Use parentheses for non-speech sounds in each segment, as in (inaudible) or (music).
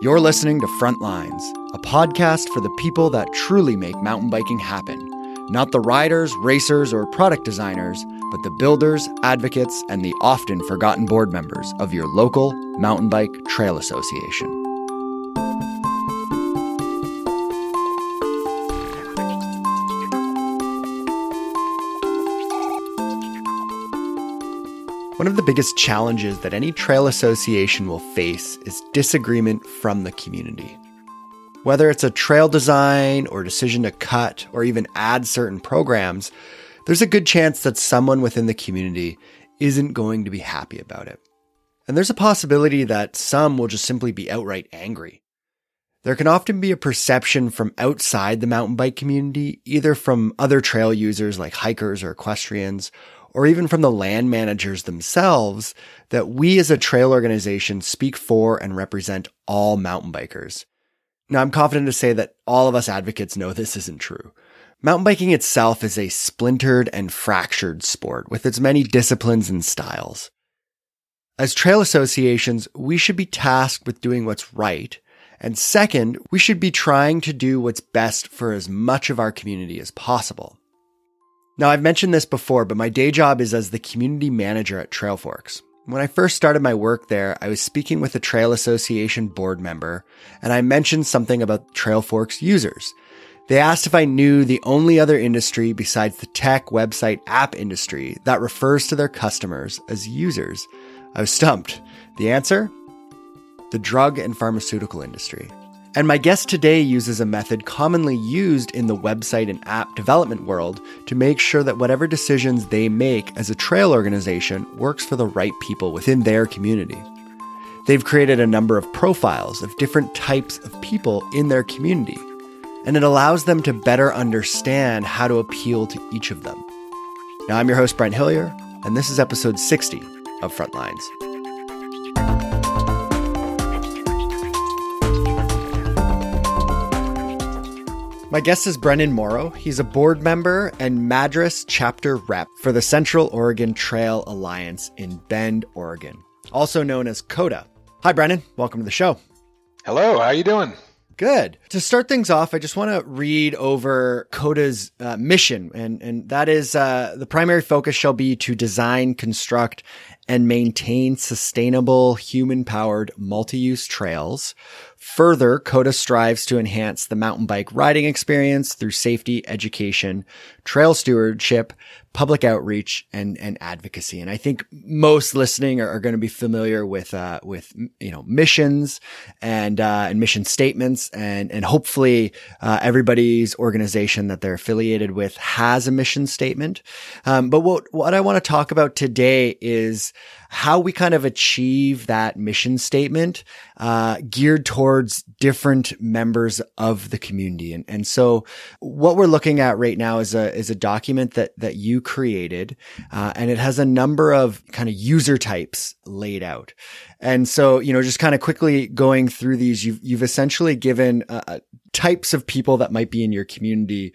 You're listening to Frontlines, a podcast for the people that truly make mountain biking happen. Not the riders, racers, or product designers, but the builders, advocates, and the often forgotten board members of your local mountain bike trail association. One of the biggest challenges that any trail association will face is disagreement from the community. Whether it's a trail design or decision to cut or even add certain programs, there's a good chance that someone within the community isn't going to be happy about it. And there's a possibility that some will just simply be outright angry. There can often be a perception from outside the mountain bike community, either from other trail users like hikers or equestrians, or even from the land managers themselves, that we as a trail organization speak for and represent all mountain bikers. Now, I'm confident to say that all of us advocates know this isn't true. Mountain biking itself is a splintered and fractured sport with its many disciplines and styles. As trail associations, we should be tasked with doing what's right. And second, we should be trying to do what's best for as much of our community as possible. Now, I've mentioned this before, but my day job is as the community manager at Trailforks. When I first started my work there, I was speaking with a Trail Association board member, and I mentioned something about Trailforks users. They asked if I knew the only other industry besides the tech, website, app industry that refers to their customers as users. I was stumped. The answer? The drug and pharmaceutical industry. And my guest today uses a method commonly used in the website and app development world to make sure that whatever decisions they make as a trail organization works for the right people within their community. They've created a number of profiles of different types of people in their community, and it allows them to better understand how to appeal to each of them. Now, I'm your host, Brent Hillier, and this is episode 60 of Frontlines. My guest is Brennan Morrow. He's a board member and Madras chapter rep for the Central Oregon Trail Alliance in Bend, Oregon, also known as COTA. Hi, Brennan. Welcome to the show. Hello. How are you doing? Good. To start things off, I just want to read over COTA's uh, mission, and and that is uh, the primary focus shall be to design, construct, and maintain sustainable, human-powered multi-use trails Further, COTA strives to enhance the mountain bike riding experience through safety, education, trail stewardship, public outreach and and advocacy. And I think most listening are, are going to be familiar with uh, with you know missions and uh, and mission statements, and and hopefully uh, everybody's organization that they're affiliated with has a mission statement. Um, but what what I want to talk about today is how we kind of achieve that mission statement uh, geared towards different members of the community. And and so what we're looking at right now is a is a document that that you created, uh, and it has a number of kind of user types laid out. And so, you know, just kind of quickly going through these, you've, you've essentially given uh, types of people that might be in your community.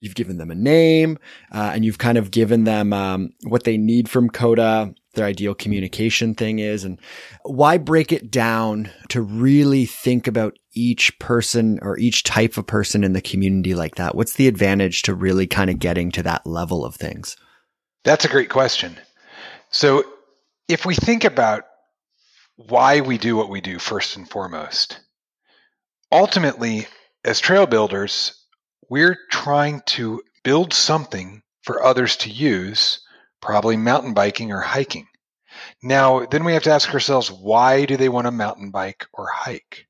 You've given them a name, uh, and you've kind of given them um, what they need from COTA, their ideal communication thing is, and why break it down to really think about each person or each type of person in the community like that? What's the advantage to really kind of getting to that level of things? That's a great question. So, if we think about why we do what we do first and foremost, ultimately, as trail builders, we're trying to build something for others to use, probably mountain biking or hiking. Now, then we have to ask ourselves, why do they want to mountain bike or hike?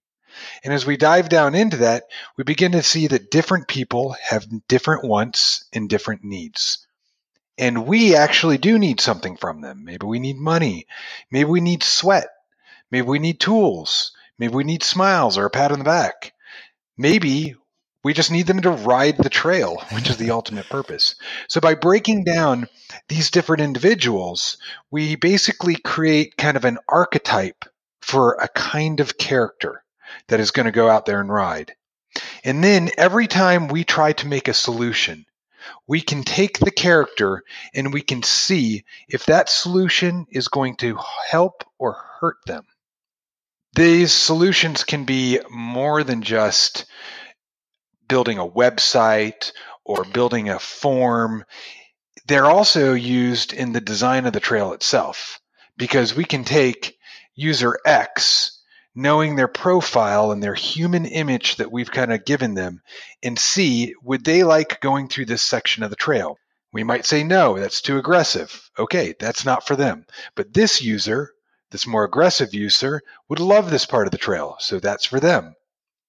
And as we dive down into that, we begin to see that different people have different wants and different needs. And we actually do need something from them. Maybe we need money. Maybe we need sweat. Maybe we need tools. Maybe we need smiles or a pat on the back. Maybe we just need them to ride the trail, which is the (laughs) ultimate purpose. So by breaking down these different individuals, we basically create kind of an archetype for a kind of character that is going to go out there and ride. And then every time we try to make a solution we can take the character and we can see if that solution is going to help or hurt them. These solutions can be more than just building a website or building a form. They're also used in the design of the trail itself because we can take user X knowing their profile and their human image that we've kind of given them and see would they like going through this section of the trail. We might say, no, that's too aggressive. Okay, that's not for them. But this user, this more aggressive user, would love this part of the trail. So that's for them.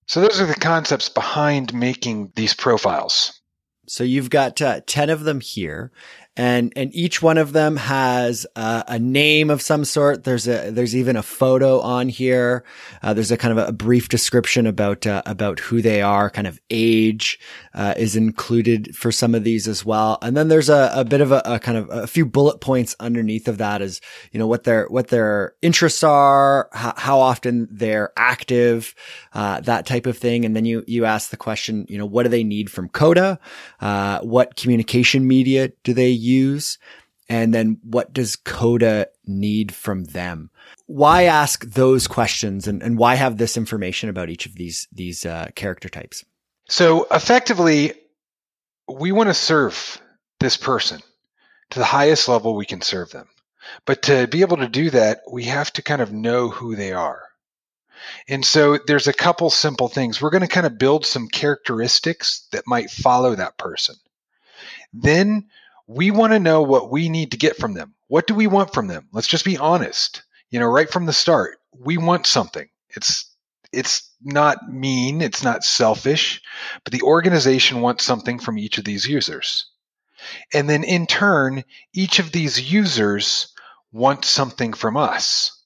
So those are the concepts behind making these profiles. So you've got uh, 10 of them here and and each one of them has uh, a name of some sort. There's a there's even a photo on here. Uh, there's a kind of a, brief description about uh, about who they are. Kind of age uh, is included for some of these as well. And then there's a, a bit of a, a, kind of a few bullet points underneath of that is you know what their what their interests are, how, how often they're active, uh, that type of thing. And then you you ask the question, you know, what do they need from COTA? Uh, what communication media do they use? And then what does COTA need from them? Why ask those questions and, and why have this information about each of these, these uh, character types? So effectively, we want to serve this person to the highest level we can serve them. But to be able to do that, we have to kind of know who they are. And so there's a couple simple things. We're going to kind of build some characteristics that might follow that person. Then we want to know what we need to get from them. What do we want from them? Let's just be honest. You know, right from the start, we want something. It's it's not mean, it's not selfish, but the organization wants something from each of these users. And then in turn, each of these users wants something from us.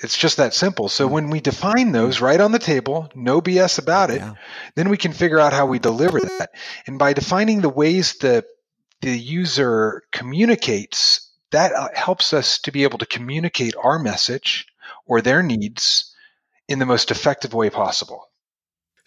It's just that simple. So hmm. when we define those right on the table, no BS about it, yeah. then we can figure out how we deliver that. And by defining the ways the the user communicates, that uh, helps us to be able to communicate our message or their needs in the most effective way possible.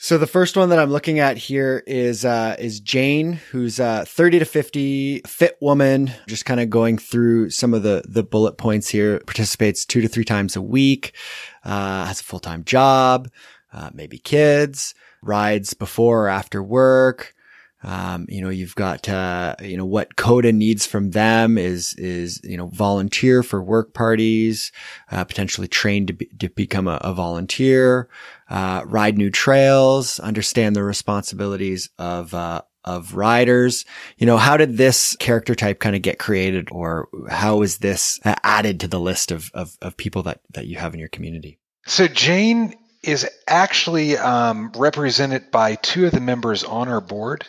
So the first one that I'm looking at here is uh, is Jane, who's a 30 to 50 fit woman. Just kind of going through some of the the bullet points here. Participates two to three times a week. Uh, has a full time job, uh, maybe kids. Rides before or after work. Um, you know, you've got, uh, you know, what COTA needs from them is, is, you know, volunteer for work parties, uh, potentially train to, be, to become a, a volunteer, uh, ride new trails, understand the responsibilities of, uh, of riders. You know, how did this character type kind of get created or how is this added to the list of, of, of people that, that you have in your community? So Jane is actually um, represented by two of the members on our board.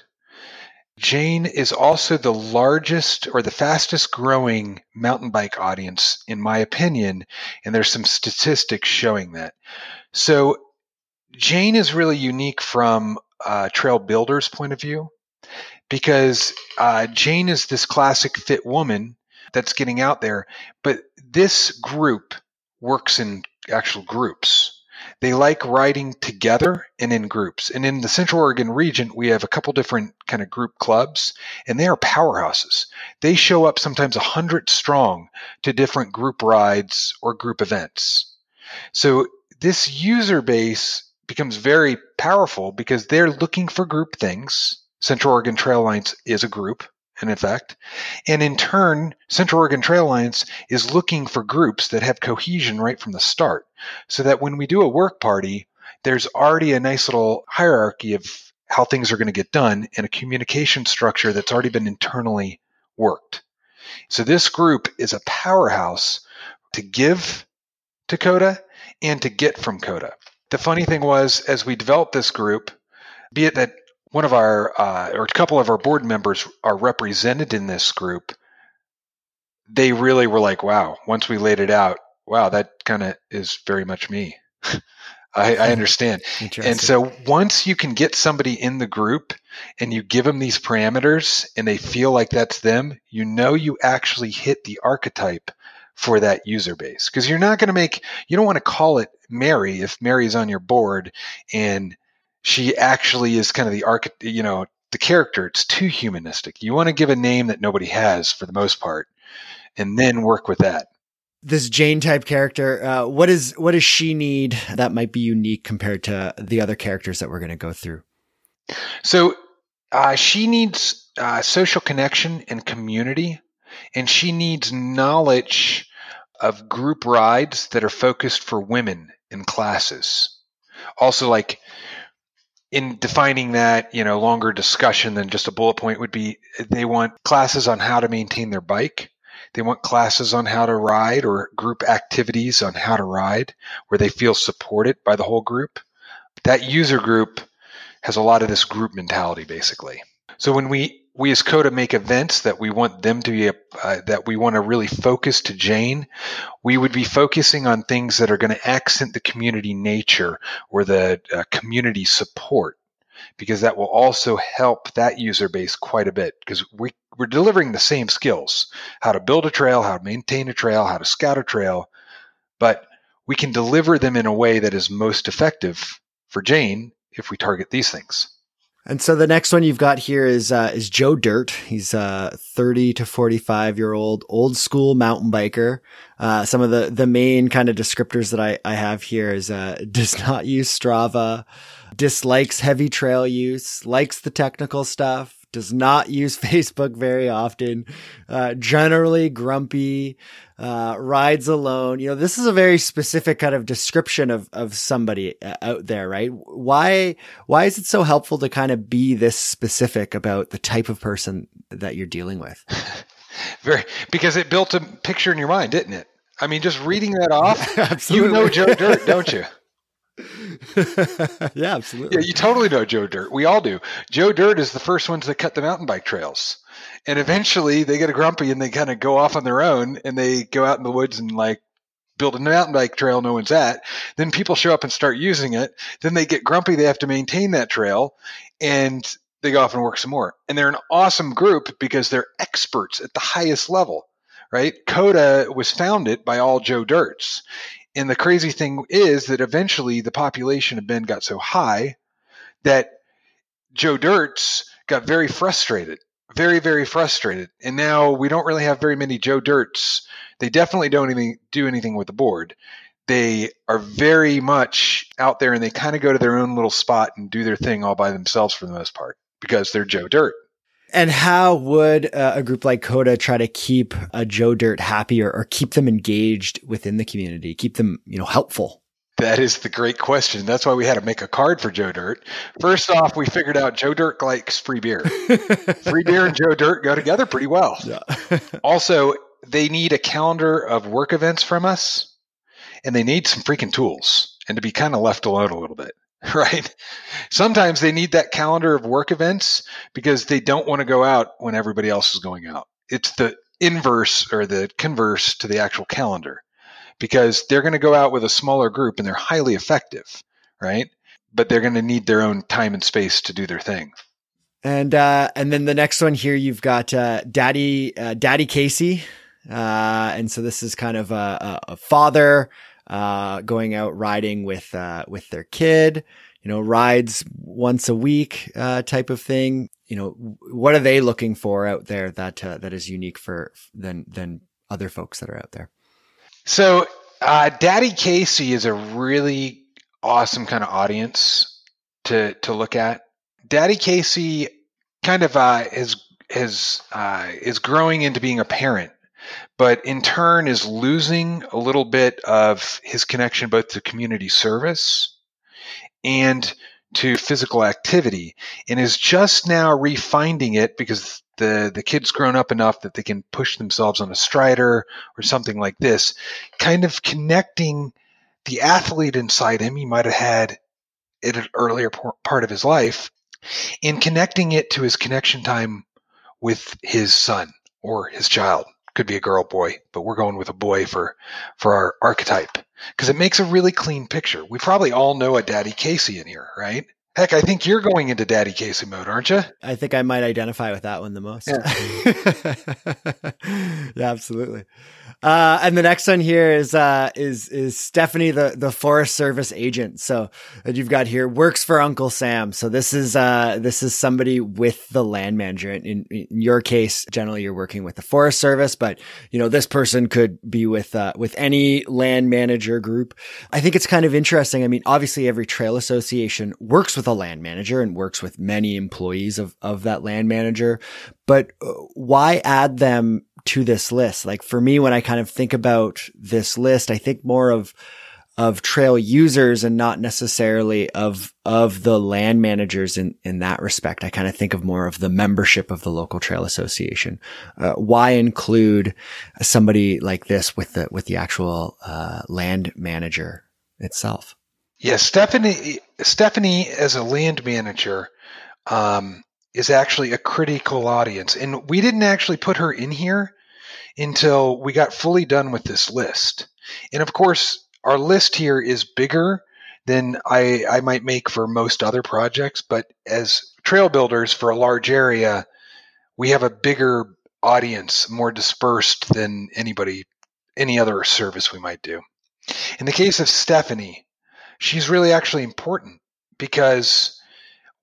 Jane is also the largest or the fastest growing mountain bike audience, in my opinion, and there's some statistics showing that. So Jane is really unique from a trail builder's point of view because uh, Jane is this classic fit woman that's getting out there, but this group works in actual groups. They like riding together and in groups. And in the Central Oregon region, we have a couple different kind of group clubs, and they are powerhouses. They show up sometimes 100 strong to different group rides or group events. So this user base becomes very powerful because they're looking for group things. Central Oregon Trail Alliance is a group in effect. And in turn, Central Oregon Trail Alliance is looking for groups that have cohesion right from the start so that when we do a work party, there's already a nice little hierarchy of how things are going to get done and a communication structure that's already been internally worked. So this group is a powerhouse to give to COTA and to get from COTA. The funny thing was, as we developed this group, be it that one of our uh, or a couple of our board members are represented in this group they really were like wow once we laid it out wow that kind of is very much me. (laughs) I, I, understand. And so once you can get somebody in the group and you give them these parameters and they feel like that's them you know you actually hit the archetype for that user base. Because you're not going to make you don't want to call it mary if mary's on your board and she actually is kind of the arch, you know, the character, it's too humanistic. You want to give a name that nobody has for the most part, and then work with that. This Jane type character, uh, what is what does she need that might be unique compared to the other characters that we're going to go through? So uh, she needs uh, social connection and community, and she needs knowledge of group rides that are focused for women in classes. Also, like in defining that, you know, longer discussion than just a bullet point would be they want classes on how to maintain their bike. They want classes on how to ride or group activities on how to ride where they feel supported by the whole group. That user group has a lot of this group mentality basically. So when we we as COTA make events that we want them to be a, uh, that we want to really focus to Jane, we would be focusing on things that are going to accent the community nature or the uh, community support because that will also help that user base quite a bit because we, we're delivering the same skills how to build a trail how to maintain a trail how to scout a trail but we can deliver them in a way that is most effective for jane if we target these things and so the next one you've got here is uh, is Joe Dirt. He's a 30 to 45 year old old school mountain biker. Uh, some of the the main kind of descriptors that I, I have here is uh, (laughs) does not use Strava, dislikes heavy trail use, likes the technical stuff, does not use (laughs) Facebook very often, uh, generally grumpy, uh, rides alone. You know, this is a very specific kind of description of, of somebody uh, out there, right? Why, why is it so helpful to kind of be this specific about the type of person that you're dealing with? (laughs) very, because it built a picture in your mind, didn't it? I mean, just reading that off, you know Joe Dirt, (laughs) don't you? (laughs) yeah, absolutely. Yeah, you totally know Joe Dirt. We all do. Joe Dirt is the first ones that cut the mountain bike trails. And eventually they get a grumpy and they kind of go off on their own and they go out in the woods and like build a mountain bike trail no one's at. Then people show up and start using it. Then they get grumpy. They have to maintain that trail and they go off and work some more. And they're an awesome group because they're experts at the highest level, right? COTA was founded by all Joe Dirts. And the crazy thing is that eventually the population of Bend got so high that Joe Dirts got very frustrated, very, very frustrated. And now we don't really have very many Joe Dirts. They definitely don't even do anything with the board. They are very much out there and they kind of go to their own little spot and do their thing all by themselves for the most part because they're Joe Dirt. And how would uh, a group like COTA try to keep a Joe Dirt happy or, or keep them engaged within the community, keep them, you know, helpful? That is the great question. That's why we had to make a card for Joe Dirt. First off, we figured out Joe Dirt likes free beer. (laughs) free beer and Joe Dirt go together pretty well. Yeah. (laughs) also, they need a calendar of work events from us, and they need some freaking tools and to be kind of left alone a little bit. (laughs) right? Sometimes they need that calendar of work events because they don't want to go out when everybody else is going out. It's the inverse or the converse to the actual calendar because they're going to go out with a smaller group and they're highly effective, right? But they're going to need their own time and space to do their thing. And uh, and then the next one here, you've got uh, Daddy uh, Daddy Casey, uh, and so this is kind of a, a father uh, going out riding with uh, with their kid, you know, rides once a week uh, type of thing. You know, what are they looking for out there that uh, that is unique for than than other folks that are out there? So, uh, Daddy Casey is a really awesome kind of audience to to look at. Daddy Casey kind of uh, is is uh, is growing into being a parent but in turn is losing a little bit of his connection both to community service and to physical activity and is just now refinding it because the the kid's grown up enough that they can push themselves on a strider or something like this kind of connecting the athlete inside him he might have had at an earlier part of his life and connecting it to his connection time with his son or his child could be a girl boy but we're going with a boy for for our archetype. Because it makes a really clean picture. We probably all know a daddy casey in here right Heck, I think you're going into Daddy Casey mode, aren't you? I think I might identify with that one the most. Yeah, (laughs) yeah absolutely. Uh, and the next one here is uh, is is Stephanie, the the Forest Service agent. So that you've got here works for Uncle Sam. So this is uh, this is somebody with the land manager. In, in your case, generally you're working with the Forest Service, but you know this person could be with uh, with any land manager group. I think it's kind of interesting. I mean, obviously every trail association works with a land manager and works with many employees of of that land manager, but uh, why add them to this list. Like for me, when I kind of think about this list, I think more of, of trail users and not necessarily of, of the land managers in, in that respect. I kind of think of more of the membership of the local trail association. Uh, why include somebody like this with the, with the actual, uh, land manager itself? Yes. Yeah, Stephanie, Stephanie as a land manager, um, is actually a critical audience. And we didn't actually put her in here until we got fully done with this list. And of course, our list here is bigger than I, I might make for most other projects, but as trail builders for a large area, we have a bigger audience, more dispersed than anybody, any other service we might do. In the case of Stephanie, she's really actually important because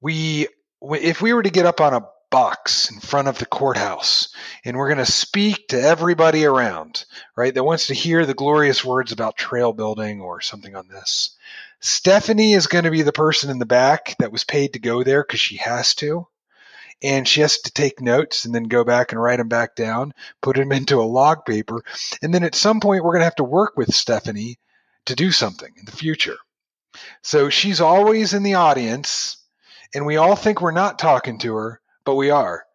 we if we were to get up on a box in front of the courthouse and we're going to speak to everybody around, right, that wants to hear the glorious words about trail building or something on this. Stephanie is going to be the person in the back that was paid to go there because she has to. And she has to take notes and then go back and write them back down, put them into a log paper. And then at some point, we're going to have to work with Stephanie to do something in the future. So she's always in the audience and we all think we're not talking to her, but we are.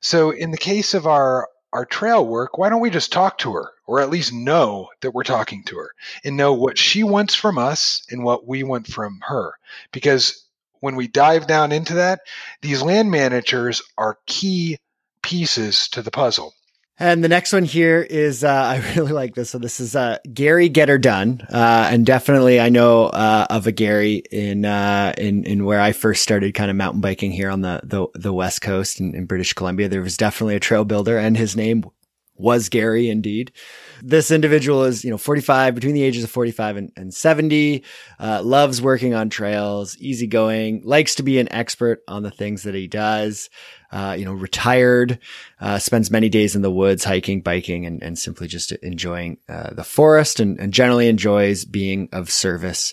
So in the case of our our trail work, why don't we just talk to her or at least know that we're talking to her and know what she wants from us and what we want from her? Because when we dive down into that, these land managers are key pieces to the puzzle. And the next one here is, uh, (laughs) I really like this. So this is, uh, Gary Get Her Done. Uh, and definitely I know, uh, of a Gary in, uh, in, in where I first started kind of mountain biking here on the, the, the West Coast in, in British Columbia. There was definitely a trail builder and his name was Gary indeed. This individual is, you know, 45, between the ages of 45 and, and 70, uh, loves working on trails, easygoing, likes to be an expert on the things that he does, uh, you know, retired, uh, spends many days in the woods, hiking, biking, and, and simply just enjoying, uh, the forest and, and generally enjoys being of service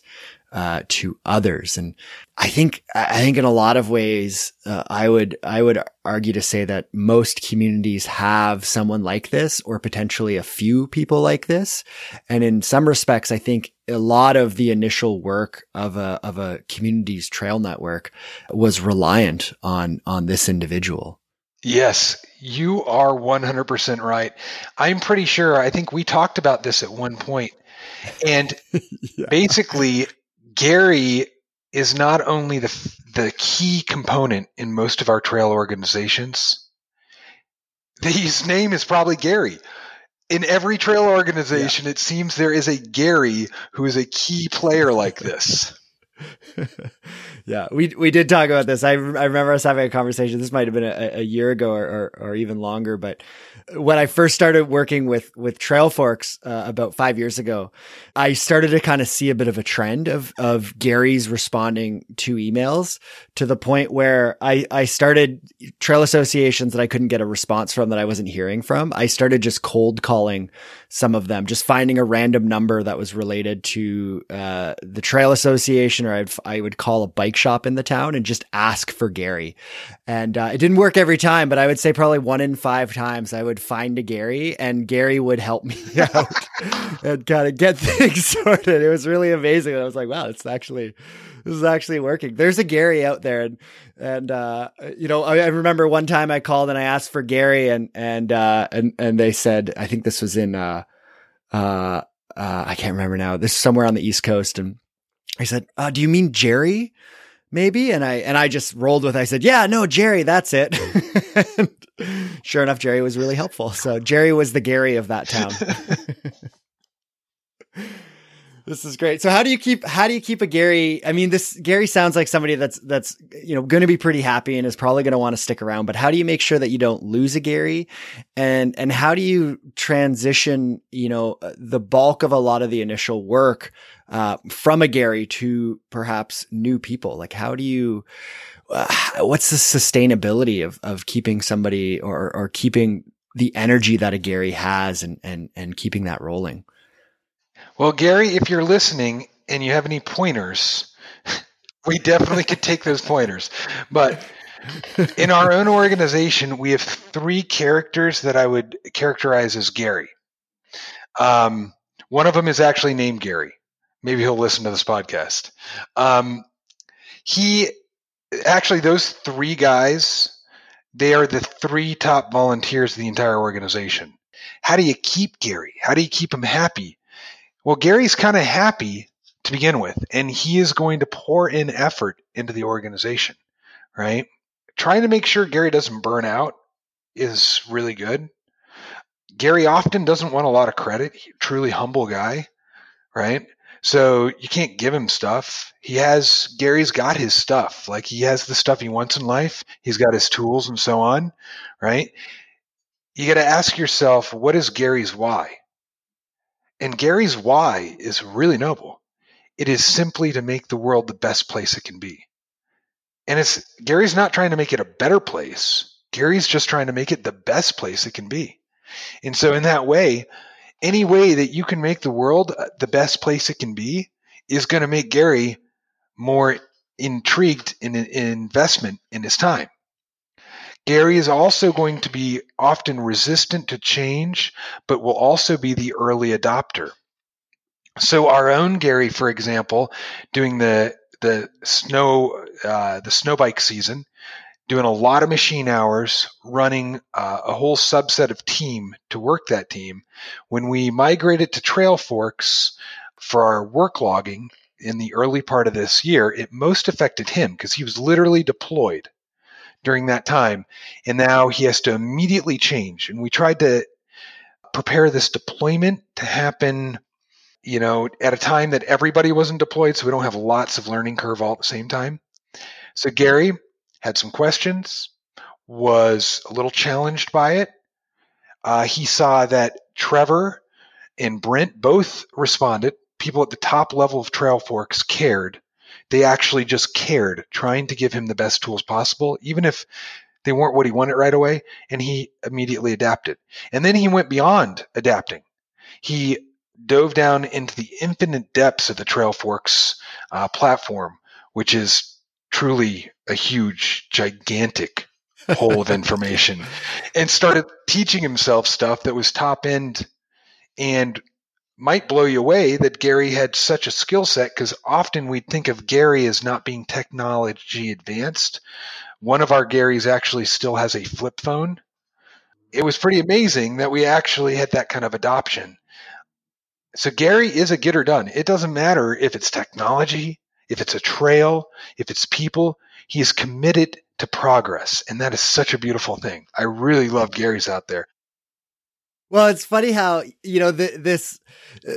uh, to others. And I think, I think in a lot of ways, uh, I would, I would argue to say that most communities have someone like this or potentially a few people like this. And in some respects, I think a lot of the initial work of a, of a community's trail network was reliant on, on this individual. Yes, you are 100% right. I'm pretty sure, I think we talked about this at one point. And (laughs) yeah. basically, Gary is not only the the key component in most of our trail organizations. (laughs) His name is probably Gary. In every trail organization, yeah. it seems there is a Gary who is a key player like this. (laughs) yeah, we we did talk about this. I, I remember us having a conversation. This might have been a, a year ago or, or, or even longer, but when I first started working with with Trailforks uh, about five years ago, I started to kind of see a bit of a trend of of Gary's responding to emails to the point where I I started trail associations that I couldn't get a response from that I wasn't hearing from. I started just cold calling some of them, just finding a random number that was related to uh, the trail association, or I'd, I would call a bike shop in the town and just ask for Gary. And uh, it didn't work every time, but I would say probably one in five times I would find a Gary and Gary would help me (laughs) out and kind of get (laughs) things sorted. It was really amazing. I was like, wow, it's actually, this is actually working. There's a Gary out there. And, and, uh, you know, I, I, remember one time I called and I asked for Gary and, and, uh, and, and they said, I think this was in, uh, uh, uh I can't remember now. This is somewhere on the East Coast. And I said, uh, do you mean Jerry? maybe and i and i just rolled with it. i said yeah no jerry that's it (laughs) sure enough jerry was really helpful so jerry was the gary of that town (laughs) This is great. So how do you keep how do you keep a Gary? I mean, this Gary sounds like somebody that's that's you know going to be pretty happy and is probably going to want to stick around. But how do you make sure that you don't lose a Gary? And and how do you transition you know the bulk of a lot of the initial work uh, from a Gary to perhaps new people? Like how do you uh, what's the sustainability of of keeping somebody or or keeping the energy that a Gary has and and and keeping that rolling? Well, Gary, if you're listening and you have any pointers, (laughs) we definitely could take those pointers. But in our own organization, we have three characters that I would characterize as Gary. Um, one of them is actually named Gary. Maybe he'll listen to this podcast. Um, he actually, those three guys, they are the three top volunteers of the entire organization. How do you keep Gary? How do you keep him happy? Well, Gary's kind of happy to begin with, and he is going to pour in effort into the organization, right? Trying to make sure Gary doesn't burn out is really good. Gary often doesn't want a lot of credit. truly humble guy, right? So you can't give him stuff. He has Gary's got his stuff. Like he has the stuff he wants in life. He's got his tools and so on, right? You got to ask yourself, what is Gary's why? And Gary's why is really noble. It is simply to make the world the best place it can be. And it's Gary's not trying to make it a better place. Gary's just trying to make it the best place it can be. And so in that way, any way that you can make the world uh, the best place it can be is going to make Gary more intrigued in an investment in his time. Gary is also going to be often resistant to change, but will also be the early adopter. So our own Gary, for example, doing the the snow uh, the snow bike season, doing a lot of machine hours, running uh, a whole subset of team to work that team. When we migrated to Trailforks for our work logging in the early part of this year, it most affected him because he was literally deployed during that time. And now he has to immediately change. And we tried to prepare this deployment to happen, you know, at a time that everybody wasn't deployed. So we don't have lots of learning curve all at the same time. So Gary had some questions, was a little challenged by it. Uh, he saw that Trevor and Brent both responded. People at the top level of Trailforks cared they actually just cared, trying to give him the best tools possible, even if they weren't what he wanted right away. And he immediately adapted. And then he went beyond adapting. He dove down into the infinite depths of the Trailforks uh, platform, which is truly a huge, gigantic (laughs) hole of information, and started teaching himself stuff that was top end and might blow you away that Gary had such a skill set because often we think of Gary as not being technology advanced. One of our Garys actually still has a flip phone. It was pretty amazing that we actually had that kind of adoption. So Gary is a getter done. It doesn't matter if it's technology, if it's a trail, if it's people. He is committed to progress, and that is such a beautiful thing. I really love Gary's out there. Well, it's funny how, you know, the, this, uh,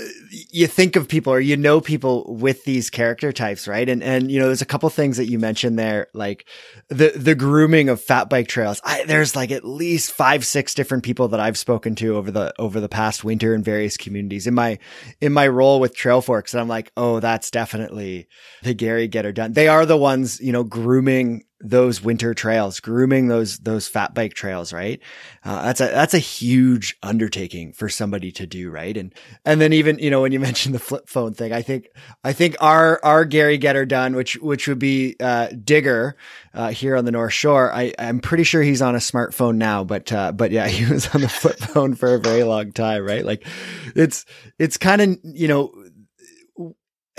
you think of people or you know people with these character types, right? And, and, you know, there's a couple things that you mentioned there, like the, the grooming of fat bike trails. I, there's like at least five, six different people that I've spoken to over the, over the past winter in various communities in my, in my role with Trailforks. And I'm like, oh, that's definitely the Gary Getter done. They are the ones, you know, grooming those winter trails, grooming those those fat bike trails, right? Uh, that's a that's a huge undertaking for somebody to do, right? And and then even you know when you (laughs) mentioned the flip phone thing, I think I think our our Gary Getter done, which which would be uh, Digger uh, here on the North Shore. I I'm pretty sure he's on a smartphone now, but uh, but yeah, (laughs) he was on the flip phone for a very long time, right? Like it's it's kind of you know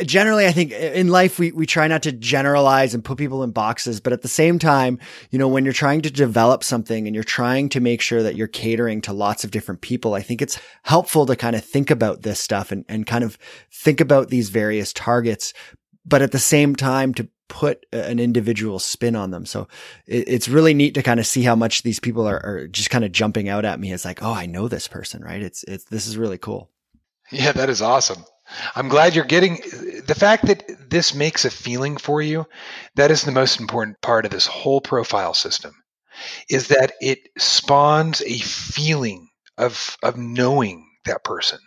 generally, I think in life, we, we try not to generalize and put people in boxes. But at the same time, you know, when you're trying to develop something and you're trying to make sure that you're catering to lots of different people, I think it's helpful to kind of think about this stuff and, and kind of think about these various targets. But at the same time, to put an individual spin on them. So it, it's really neat to kind of see how much these people are, are just kind of jumping out at me as like, oh, I know this person, right? It's, it's, this is really cool. Yeah, that is awesome. I'm glad you're getting the fact that this makes a feeling for you. That is the most important part of this whole profile system is that it spawns a feeling of, of knowing that person.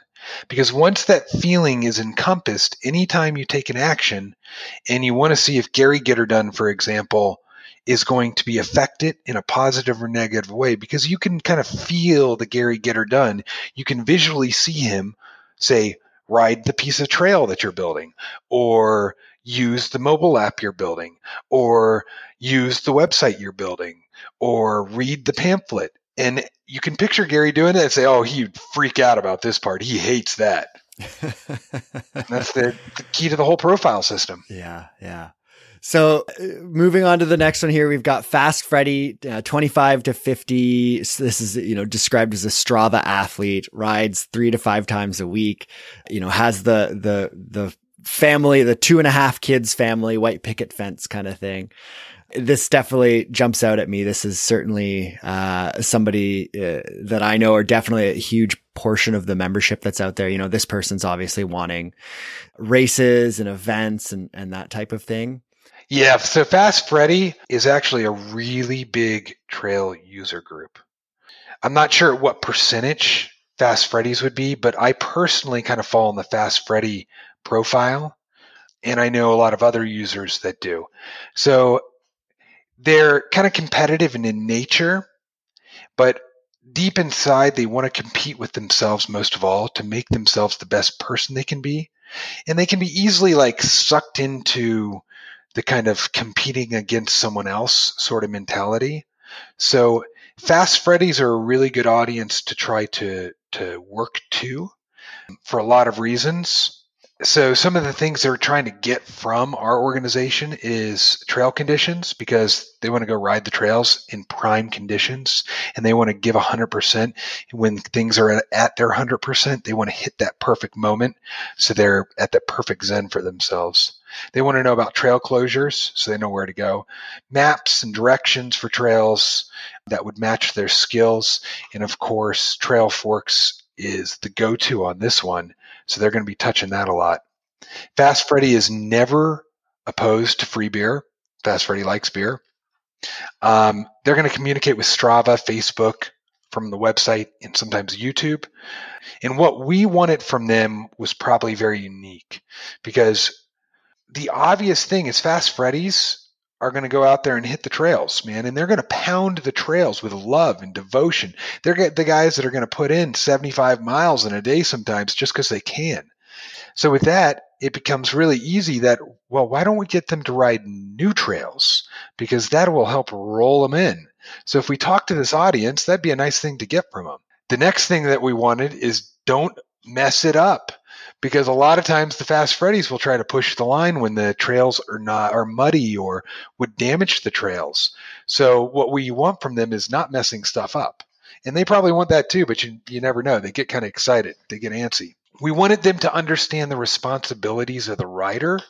Because once that feeling is encompassed, anytime you take an action and you want to see if Gary Gitterdun, for example, is going to be affected in a positive or negative way, because you can kind of feel the Gary Gitterdun, you can visually see him say, ride the piece of trail that you're building, or use the mobile app you're building, or use the website you're building, or read the pamphlet. And you can picture Gary doing it and say, oh, he'd freak out about this part. He hates that. (laughs) That's the, the, key to the whole profile system. Yeah, yeah. So, uh, moving on to the next one here, we've got Fast Freddy, uh, 25 to 50. So this is, you know, described as a Strava athlete, rides three to five times a week, you know, has the, the, the family, the two and a half kids family, white picket fence kind of thing this definitely jumps out at me. This is certainly uh, somebody uh, that I know, or definitely a huge portion of the membership that's out there. You know, this person's obviously wanting races and events and and that type of thing. Yeah, so Fast Freddy is actually a really big trail user group. I'm not sure what percentage Fast Freddy's would be, but I personally kind of fall in the Fast Freddy profile. And I know a lot of other users that do. So they're kind of competitive in nature, but deep inside, they want to compete with themselves most of all to make themselves the best person they can be. And they can be easily like sucked into the kind of competing against someone else sort of mentality. So Fast Freddy's are a really good audience to try to to work to for a lot of reasons so some of the things they're trying to get from our organization is trail conditions because they want to go ride the trails in prime conditions and they want to give 100% when things are at their 100% they want to hit that perfect moment so they're at the perfect zen for themselves. They want to know about trail closures so they know where to go. Maps and directions for trails that would match their skills and of course Trailforks is the go-to on this one so they're going to be touching that a lot. Fast Freddy is never opposed to free beer. Fast Freddy likes beer. Um, they're going to communicate with Strava, Facebook, from the website, and sometimes YouTube. And what we wanted from them was probably very unique because the obvious thing is Fast Freddy's are going to go out there and hit the trails, man, and they're going to pound the trails with love and devotion. They're the guys that are going to put in 75 miles in a day sometimes just because they can. So with that, it becomes really easy that, well, why don't we get them to ride new trails? Because that will help roll them in. So if we talk to this audience, that'd be a nice thing to get from them. The next thing that we wanted is don't mess it up because a lot of times the fast freddies will try to push the line when the trails are not are muddy or would damage the trails. So what we want from them is not messing stuff up. And they probably want that too but you, you never know. They get kind of excited. They get antsy. We wanted them to understand the responsibilities of the rider.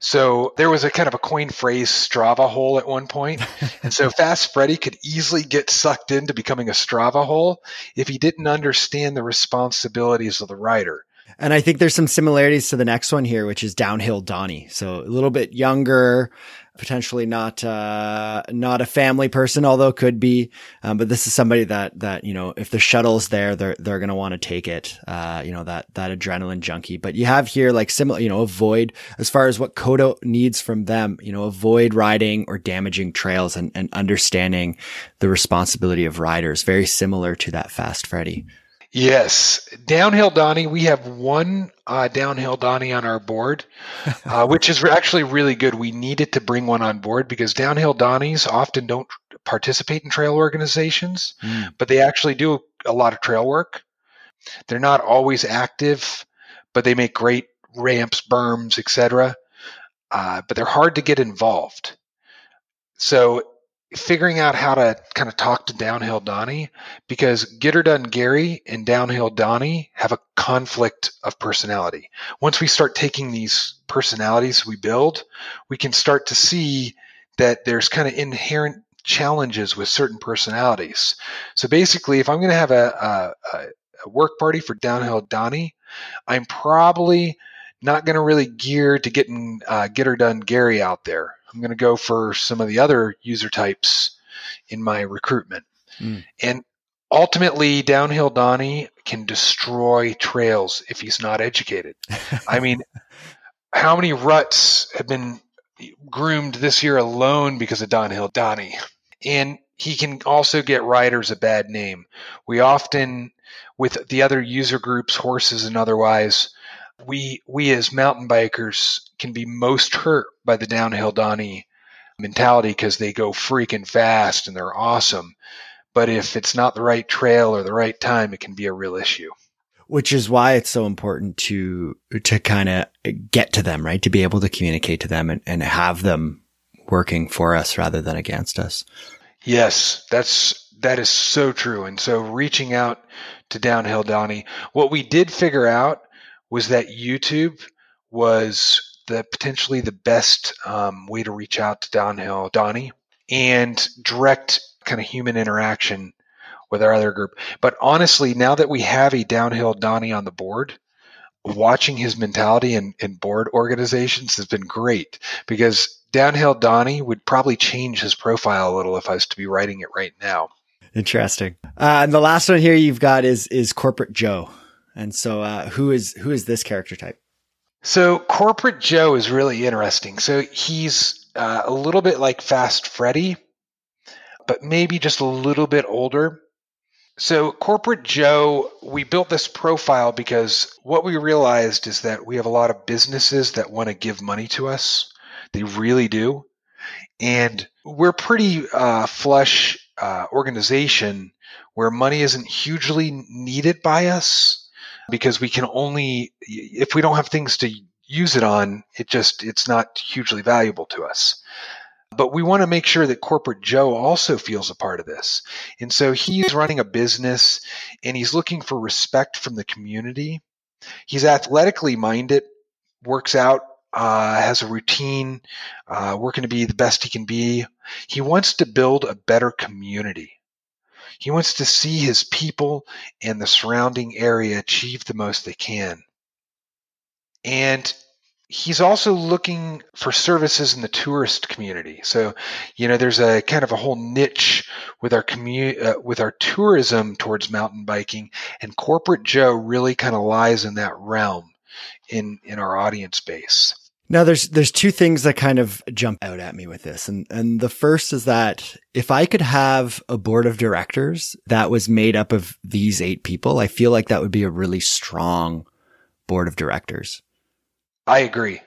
So there was a kind of a coin phrase Strava hole at one point. And so (laughs) Fast Freddy could easily get sucked into becoming a Strava hole if he didn't understand the responsibilities of the rider. And I think there's some similarities to the next one here, which is Downhill Donnie. So a little bit younger, potentially not uh, not a family person, although could be. Um, but this is somebody that that you know, if the shuttle's there, they're they're gonna want to take it. Uh, you know that that adrenaline junkie. But you have here like similar, you know, avoid as far as what COTA needs from them. You know, avoid riding or damaging trails and and understanding the responsibility of riders. Very similar to that Fast Freddy. Yes, downhill Donnie. We have one uh, downhill Donnie on our board, (laughs) uh, which is actually really good. We needed to bring one on board because downhill Donnies often don't participate in trail organizations, mm. but they actually do a lot of trail work. They're not always active, but they make great ramps, berms, etc. Uh, but they're hard to get involved. So figuring out how to kind of talk to Downhill Donnie because Get Her Done Gary and Downhill Donnie have a conflict of personality. Once we start taking these personalities we build, we can start to see that there's kind of inherent challenges with certain personalities. So basically, if I'm going to have a, a, a work party for Downhill Donnie, I'm probably not going to really gear to getting uh, get her done Gary out there. I'm going to go for some of the other user types in my recruitment. Mm. And ultimately, downhill Donnie can destroy trails if he's not educated. I (laughs) mean, how many ruts have been groomed this year alone because of downhill Donnie? And he can also get riders a bad name. We often, with the other user groups, horses and otherwise, we we as mountain bikers can be most hurt by the downhill Donnie mentality because they go freaking fast and they're awesome. But if it's not the right trail or the right time, it can be a real issue. Which is why it's so important to to kind of get to them, right? To be able to communicate to them and, and have them working for us rather than against us. Yes, that's that is so true. And so reaching out to Downhill Donnie, what we did figure out was that YouTube was the potentially the best um, way to reach out to Downhill Donnie and direct kind of human interaction with our other group. But honestly, now that we have a Downhill Donnie on the board, watching his mentality in, board organizations has been great because Downhill Donnie would probably change his profile a little if I was to be writing it right now. Interesting. Uh, and the last one here you've got is is Corporate Joe. And so, uh, who is who is this character type? So, Corporate Joe is really interesting. So he's uh, a little bit like Fast Freddy, but maybe just a little bit older. So, Corporate Joe, we built this profile because what we realized is that we have a lot of businesses that want to give money to us. They really do. And we're pretty uh, flush uh, organization where money isn't hugely needed by us because we can only if we don't have things to use it on, it just it's not hugely valuable to us. But we want to make sure that corporate Joe also feels a part of this. And so he's running a business and he's looking for respect from the community. He's athletically minded, works out, uh, has a routine, uh, working to be the best he can be. He wants to build a better community. He wants to see his people and the surrounding area achieve the most they can. And he's also looking for services in the tourist community. So, you know, there's a kind of a whole niche with our community, uh, with our tourism towards mountain biking, and corporate Joe really kind of lies in that realm in in our audience base. Now there's there's two things that kind of jump out at me with this. And and the first is that if I could have a board of directors that was made up of these eight people, I feel like that would be a really strong board of directors. I agree.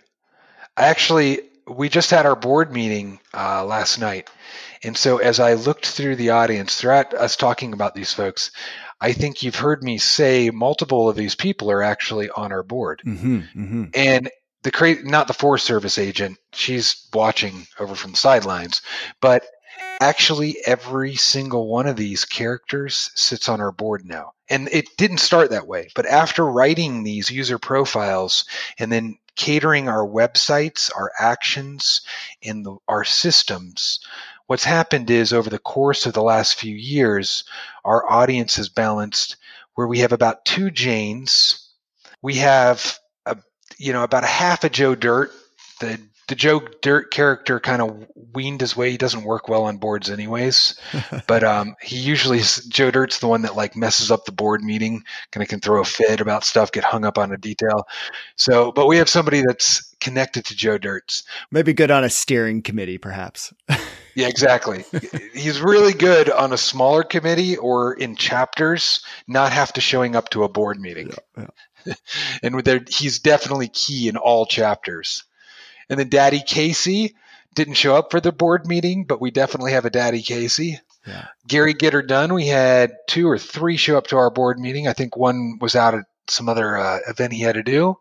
I Actually, we just had our board meeting uh, last night. And so as I looked through the audience throughout us talking about these folks, I think you've heard me say multiple of these people are actually on our board. Mm-hmm, mm-hmm. And the cra- not the Forest Service agent. She's watching over from the sidelines, but actually every single one of these characters sits on our board now. And it didn't start that way, but after writing these user profiles and then catering our websites, our actions, and the, our systems, what's happened is over the course of the last few years, our audience has balanced where we have about two Janes, we have you know, about a half of Joe Dirt. The the Joe Dirt character kind of weaned his way. He doesn't work well on boards, anyways. (laughs) but um, he usually Joe Dirt's the one that like messes up the board meeting. Kind of can throw a fit about stuff, get hung up on a detail. So, but we have somebody that's connected to Joe Dirt's. Maybe good on a steering committee, perhaps. (laughs) yeah, exactly. He's really good on a smaller committee or in chapters, not have to showing up to a board meeting. Yeah, yeah. (laughs) and he's definitely key in all chapters. And then Daddy Casey didn't show up for the board meeting, but we definitely have a Daddy Casey. Yeah. Gary Get Her Done, we had two or three show up to our board meeting. I think one was out at some other uh, event he had to do.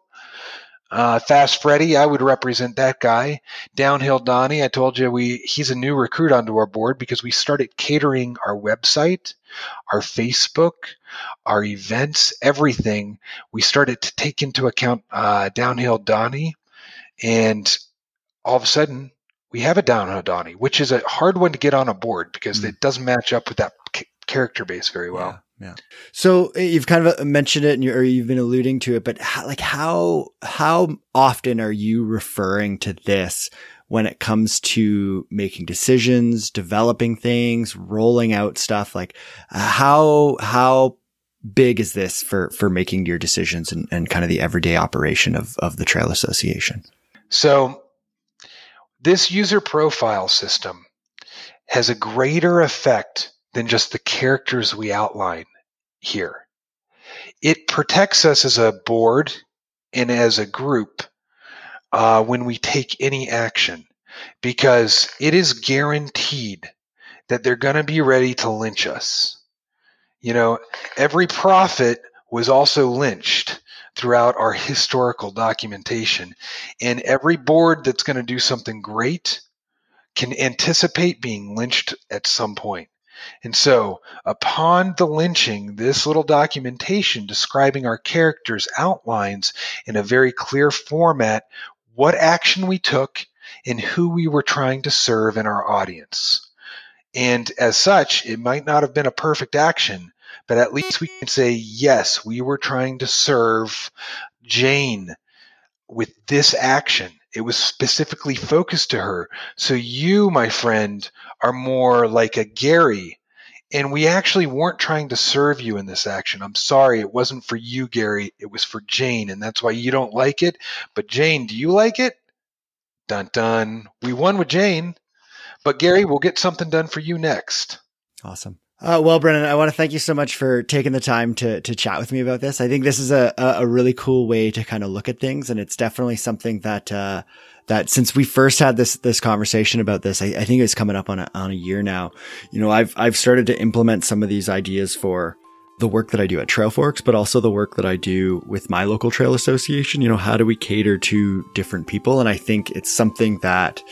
Uh, Fast Freddy, I would represent that guy. Downhill Donnie, I told you we he's a new recruit onto our board because we started catering our website, our Facebook, our events, everything. We started to take into account uh, Downhill Donnie, and all of a sudden we have a Downhill Donnie, which is a hard one to get on a board because mm. it doesn't match up with that c- character base very well. Yeah. So eh, you've kind of uh, mentioned it and you or you've been alluding to it, but how, like how, how often are you referring to this when it comes to making decisions, developing things, rolling out stuff? Like uh, how, how big is this for, for making your decisions and, and kind of the everyday operation of, of the trail association? So this user profile system has a greater effect than just the characters we outline here. It protects us as a board and as a group uh, when we take any action because it is guaranteed that they're going to be ready to lynch us. You know, every prophet was also lynched throughout our historical documentation. And every board that's going to do something great can anticipate being lynched at some point. And so, upon the lynching, this little documentation describing our characters outlines in a very clear format what action we took and who we were trying to serve in our audience. And as such, it might not have been a perfect action, but at least we can say, yes, we were trying to serve Jane with this action. It was specifically focused to her. So you, my friend, are more like a Gary. And we actually weren't trying to serve you in this action. I'm sorry, it wasn't for you, Gary. It was for Jane, and that's why you don't like it. But Jane, do you like it? Dun dun. We won with Jane. But Gary, we'll get something done for you next. Awesome. Uh, well, Brennan, I want to thank you so much for taking the time to to chat with me about this. I think this is a a really cool way to kind of look at things, and it's definitely something that uh, that since we first had this this conversation about this, I, I think it's coming up on a on a year now. You know, I've I've started to implement some of these ideas for the work that I do at Trailforks, but also the work that I do with my local trail association. You know, how do we cater to different people? And I think it's something that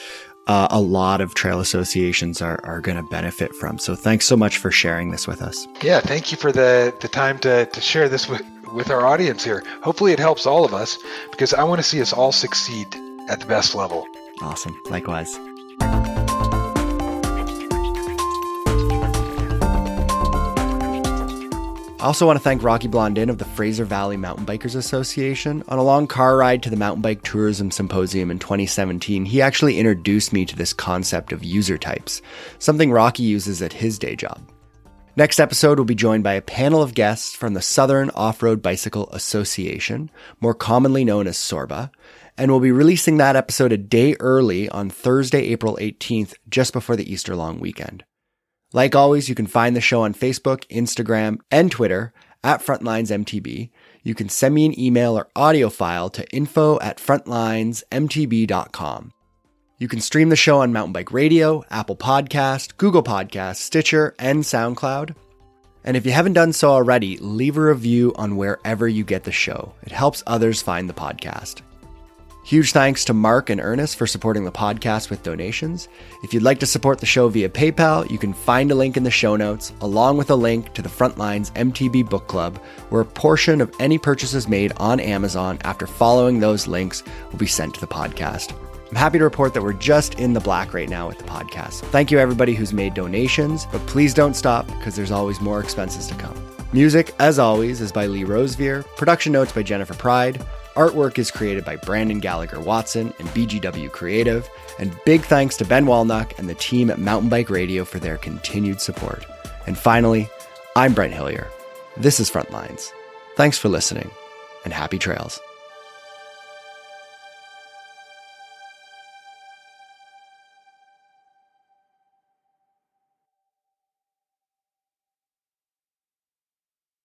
uh, a lot of trail associations are, are going to benefit from. So thanks so much for sharing this with us. Yeah, thank you for the, the time to, to share this with, with our audience here. Hopefully it helps all of us because I want to see us all succeed at the best level. Awesome. Likewise. I also want to thank Rocky Blondin of the Fraser Valley Mountain Bikers Association. On a long car ride to the Mountain Bike Tourism Symposium in 2017, he actually introduced me to this concept of user types, something Rocky uses at his day job. Next episode, we'll be joined by a panel of guests from the Southern Off Road Bicycle Association, more commonly known as SORBA, and we'll be releasing that episode a day early on Thursday, April 18th, just before the Easter long weekend. Like always, you can find the show on Facebook, Instagram, and Twitter at FrontlinesMTB. You can send me an email or audio file to info at frontlinesmtb.com. You can stream the show on Mountain Bike Radio, Apple Podcast, Google Podcast, Stitcher, and SoundCloud. And if you haven't done so already, leave a review on wherever you get the show. It helps others find the podcast. Huge thanks to Mark and Ernest for supporting the podcast with donations. If you'd like to support the show via PayPal, you can find a link in the show notes, along with a link to the Frontlines MTB Book Club, where a portion of any purchases made on Amazon after following those links will be sent to the podcast. I'm happy to report that we're just in the black right now with the podcast. Thank you, everybody who's made donations, but please don't stop because there's always more expenses to come. Music, as always, is by Lee Rosevere, production notes by Jennifer Pride. Artwork is created by Brandon Gallagher Watson and BGW Creative. And big thanks to Ben Welnak and the team at Mountain Bike Radio for their continued support. And finally, I'm Brent Hillier. This is Frontlines. Thanks for listening, and happy trails.